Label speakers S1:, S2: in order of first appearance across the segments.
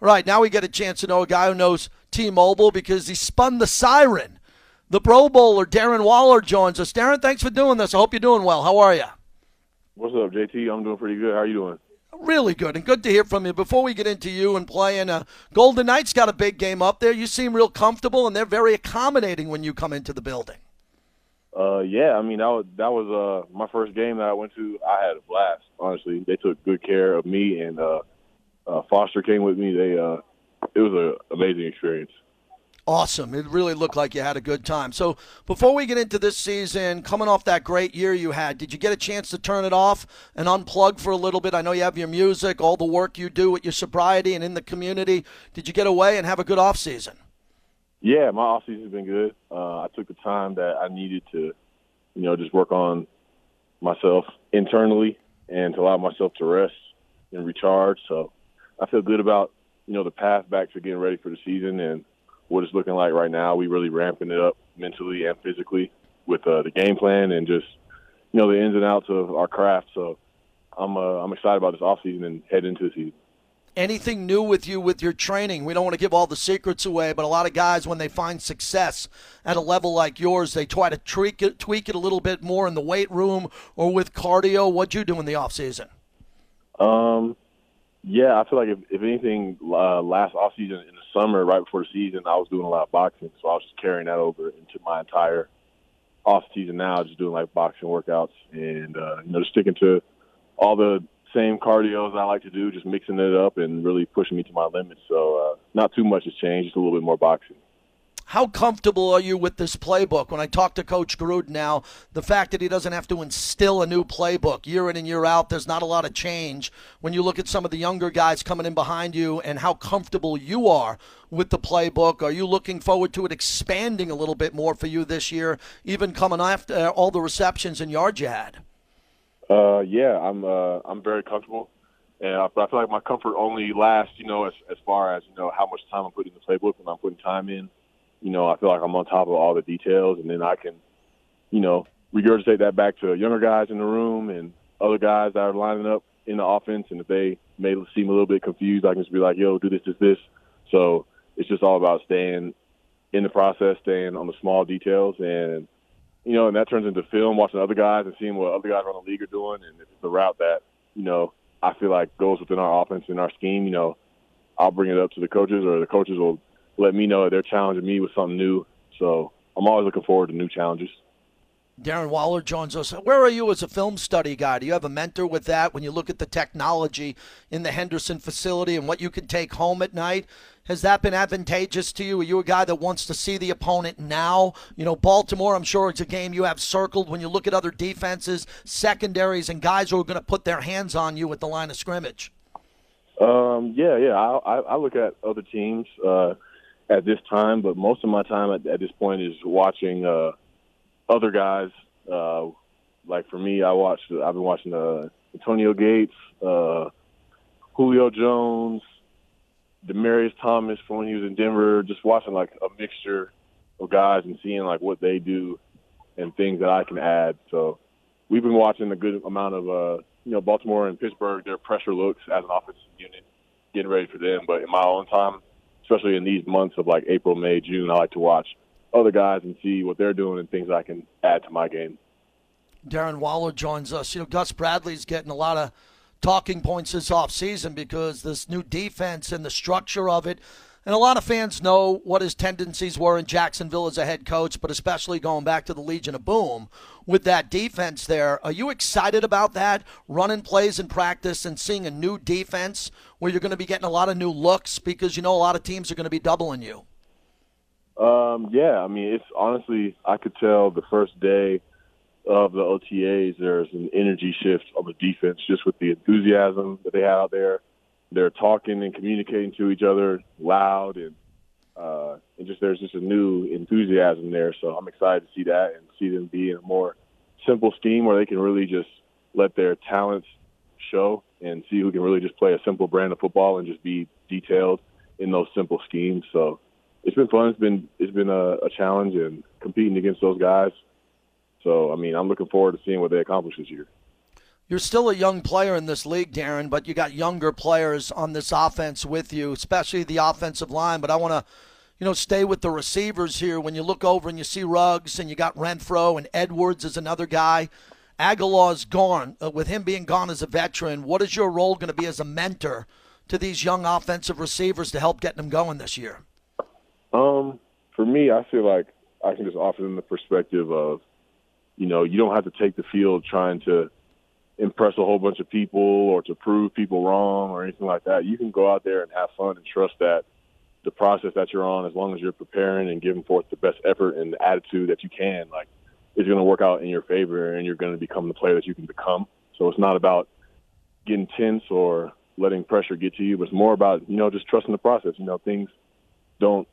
S1: All right, now we get a chance to know a guy who knows T-Mobile because he spun the siren. The Pro Bowler Darren Waller joins us. Darren, thanks for doing this. I hope you're doing well. How are you?
S2: What's up, JT? I'm doing pretty good. How are you doing?
S1: Really good, and good to hear from you. Before we get into you and playing, uh, Golden Knights got a big game up there. You seem real comfortable, and they're very accommodating when you come into the building.
S2: Uh, yeah, I mean that was that was uh my first game that I went to. I had a blast. Honestly, they took good care of me, and uh, uh, Foster came with me. They uh, it was an amazing experience.
S1: Awesome. It really looked like you had a good time. So, before we get into this season, coming off that great year you had, did you get a chance to turn it off and unplug for a little bit? I know you have your music, all the work you do with your sobriety and in the community. Did you get away and have a good off season?
S2: Yeah, my off season's been good. Uh, I took the time that I needed to, you know, just work on myself internally and to allow myself to rest and recharge. So, I feel good about you know the path back to getting ready for the season and what it's looking like right now. We really ramping it up mentally and physically with uh, the game plan and just you know the ins and outs of our craft. So I'm uh, I'm excited about this off season and head into the season.
S1: Anything new with you with your training? We don't want to give all the secrets away, but a lot of guys, when they find success at a level like yours, they try to tweak it, tweak it a little bit more in the weight room or with cardio. What'd you do in the off season?
S2: Um, yeah, I feel like if, if anything, uh, last off season in the summer, right before the season, I was doing a lot of boxing, so I was just carrying that over into my entire off season now, just doing like boxing workouts and uh, you know just sticking to all the same cardios I like to do, just mixing it up and really pushing me to my limits. So uh, not too much has changed, just a little bit more boxing.
S1: How comfortable are you with this playbook? When I talk to Coach Gruden now, the fact that he doesn't have to instill a new playbook year in and year out, there's not a lot of change. When you look at some of the younger guys coming in behind you and how comfortable you are with the playbook, are you looking forward to it expanding a little bit more for you this year, even coming after all the receptions and yards you had?
S2: Uh, yeah, I'm uh, I'm very comfortable, and I, I feel like my comfort only lasts, you know, as as far as you know how much time I'm putting in the playbook when I'm putting time in you know, I feel like I'm on top of all the details, and then I can, you know, regurgitate that back to younger guys in the room and other guys that are lining up in the offense. And if they may seem a little bit confused, I can just be like, "Yo, do this, this, this." So it's just all about staying in the process, staying on the small details, and you know, and that turns into film, watching other guys and seeing what other guys around the league are doing, and if it's a route that you know I feel like goes within our offense and our scheme, you know, I'll bring it up to the coaches, or the coaches will let me know that they're challenging me with something new. So I'm always looking forward to new challenges.
S1: Darren Waller joins us. Where are you as a film study guy? Do you have a mentor with that when you look at the technology in the Henderson facility and what you can take home at night? Has that been advantageous to you? Are you a guy that wants to see the opponent now? You know, Baltimore, I'm sure it's a game you have circled when you look at other defenses, secondaries, and guys who are going to put their hands on you at the line of scrimmage.
S2: Um, yeah, yeah. I, I, I look at other teams. Uh, at this time, but most of my time at, at this point is watching uh, other guys. Uh, like for me, I watched. I've been watching uh, Antonio Gates, uh, Julio Jones, Demaryius Thomas from when he was in Denver. Just watching like a mixture of guys and seeing like what they do and things that I can add. So we've been watching a good amount of uh, you know Baltimore and Pittsburgh. Their pressure looks as an offensive unit, getting ready for them. But in my own time, especially in these months of like April, May, June, I like to watch other guys and see what they're doing and things I can add to my game.
S1: Darren Waller joins us. You know, Gus Bradley's getting a lot of talking points this offseason because this new defense and the structure of it and a lot of fans know what his tendencies were in Jacksonville as a head coach, but especially going back to the Legion of Boom with that defense there. Are you excited about that? Running plays in practice and seeing a new defense where you're going to be getting a lot of new looks because you know a lot of teams are going to be doubling you.
S2: Um, yeah, I mean, it's honestly, I could tell the first day of the OTAs, there's an energy shift on the defense just with the enthusiasm that they have out there they're talking and communicating to each other loud and uh, and just there's just a new enthusiasm there. So I'm excited to see that and see them be in a more simple scheme where they can really just let their talents show and see who can really just play a simple brand of football and just be detailed in those simple schemes. So it's been fun. It's been it's been a, a challenge and competing against those guys. So I mean, I'm looking forward to seeing what they accomplish this year.
S1: You're still a young player in this league, Darren, but you got younger players on this offense with you, especially the offensive line. But I want to, you know, stay with the receivers here. When you look over and you see Ruggs and you got Renfrow and Edwards is another guy. Agholor's gone. Uh, with him being gone as a veteran, what is your role going to be as a mentor to these young offensive receivers to help get them going this year?
S2: Um, for me, I feel like I can just offer them the perspective of, you know, you don't have to take the field trying to impress a whole bunch of people or to prove people wrong or anything like that. You can go out there and have fun and trust that the process that you're on, as long as you're preparing and giving forth the best effort and attitude that you can, like, is going to work out in your favor and you're going to become the player that you can become. So it's not about getting tense or letting pressure get to you, but it's more about, you know, just trusting the process. You know, things don't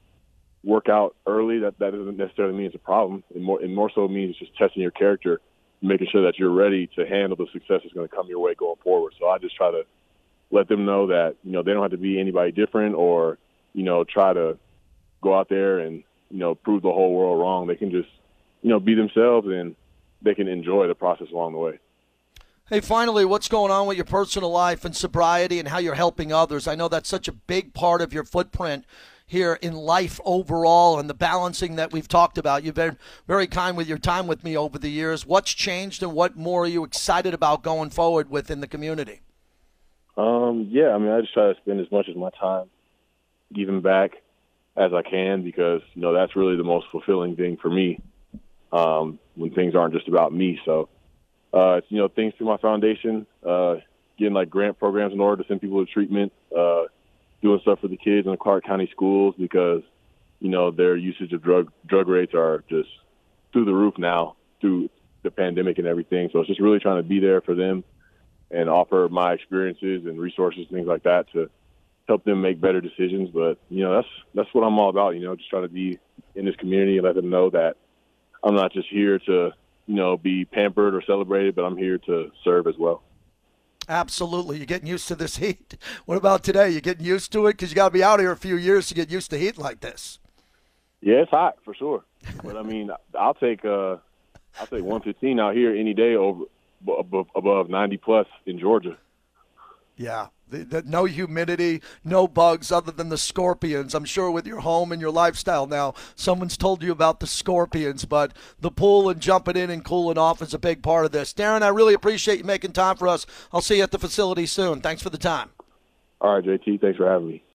S2: work out early. That that doesn't necessarily mean it's a problem. It more it more so means just testing your character making sure that you're ready to handle the success that's going to come your way going forward. So I just try to let them know that you know they don't have to be anybody different or you know try to go out there and you know prove the whole world wrong. They can just you know be themselves and they can enjoy the process along the way.
S1: Hey, finally, what's going on with your personal life and sobriety and how you're helping others? I know that's such a big part of your footprint here in life overall and the balancing that we've talked about. You've been very kind with your time with me over the years. What's changed and what more are you excited about going forward within the community?
S2: Um, yeah, I mean, I just try to spend as much of my time giving back as I can because, you know, that's really the most fulfilling thing for me um, when things aren't just about me. So, uh, you know, things through my foundation, uh, getting like grant programs in order to send people to treatment, uh, doing stuff for the kids in the Clark County schools because you know their usage of drug drug rates are just through the roof now through the pandemic and everything. So it's just really trying to be there for them and offer my experiences and resources, things like that, to help them make better decisions. But you know that's that's what I'm all about. You know, just trying to be in this community and let them know that I'm not just here to you know be pampered or celebrated, but I'm here to serve as well.
S1: Absolutely. You're getting used to this heat. What about today? You're getting used to it because you got to be out here a few years to get used to heat like this.
S2: Yeah, it's hot for sure. But I mean, I'll take uh, I'll take 115 out here any day over above, above 90 plus in Georgia.
S1: Yeah, the, the, no humidity, no bugs other than the scorpions. I'm sure with your home and your lifestyle now, someone's told you about the scorpions, but the pool and jumping in and cooling off is a big part of this. Darren, I really appreciate you making time for us. I'll see you at the facility soon. Thanks for the time.
S2: All right, JT. Thanks for having me.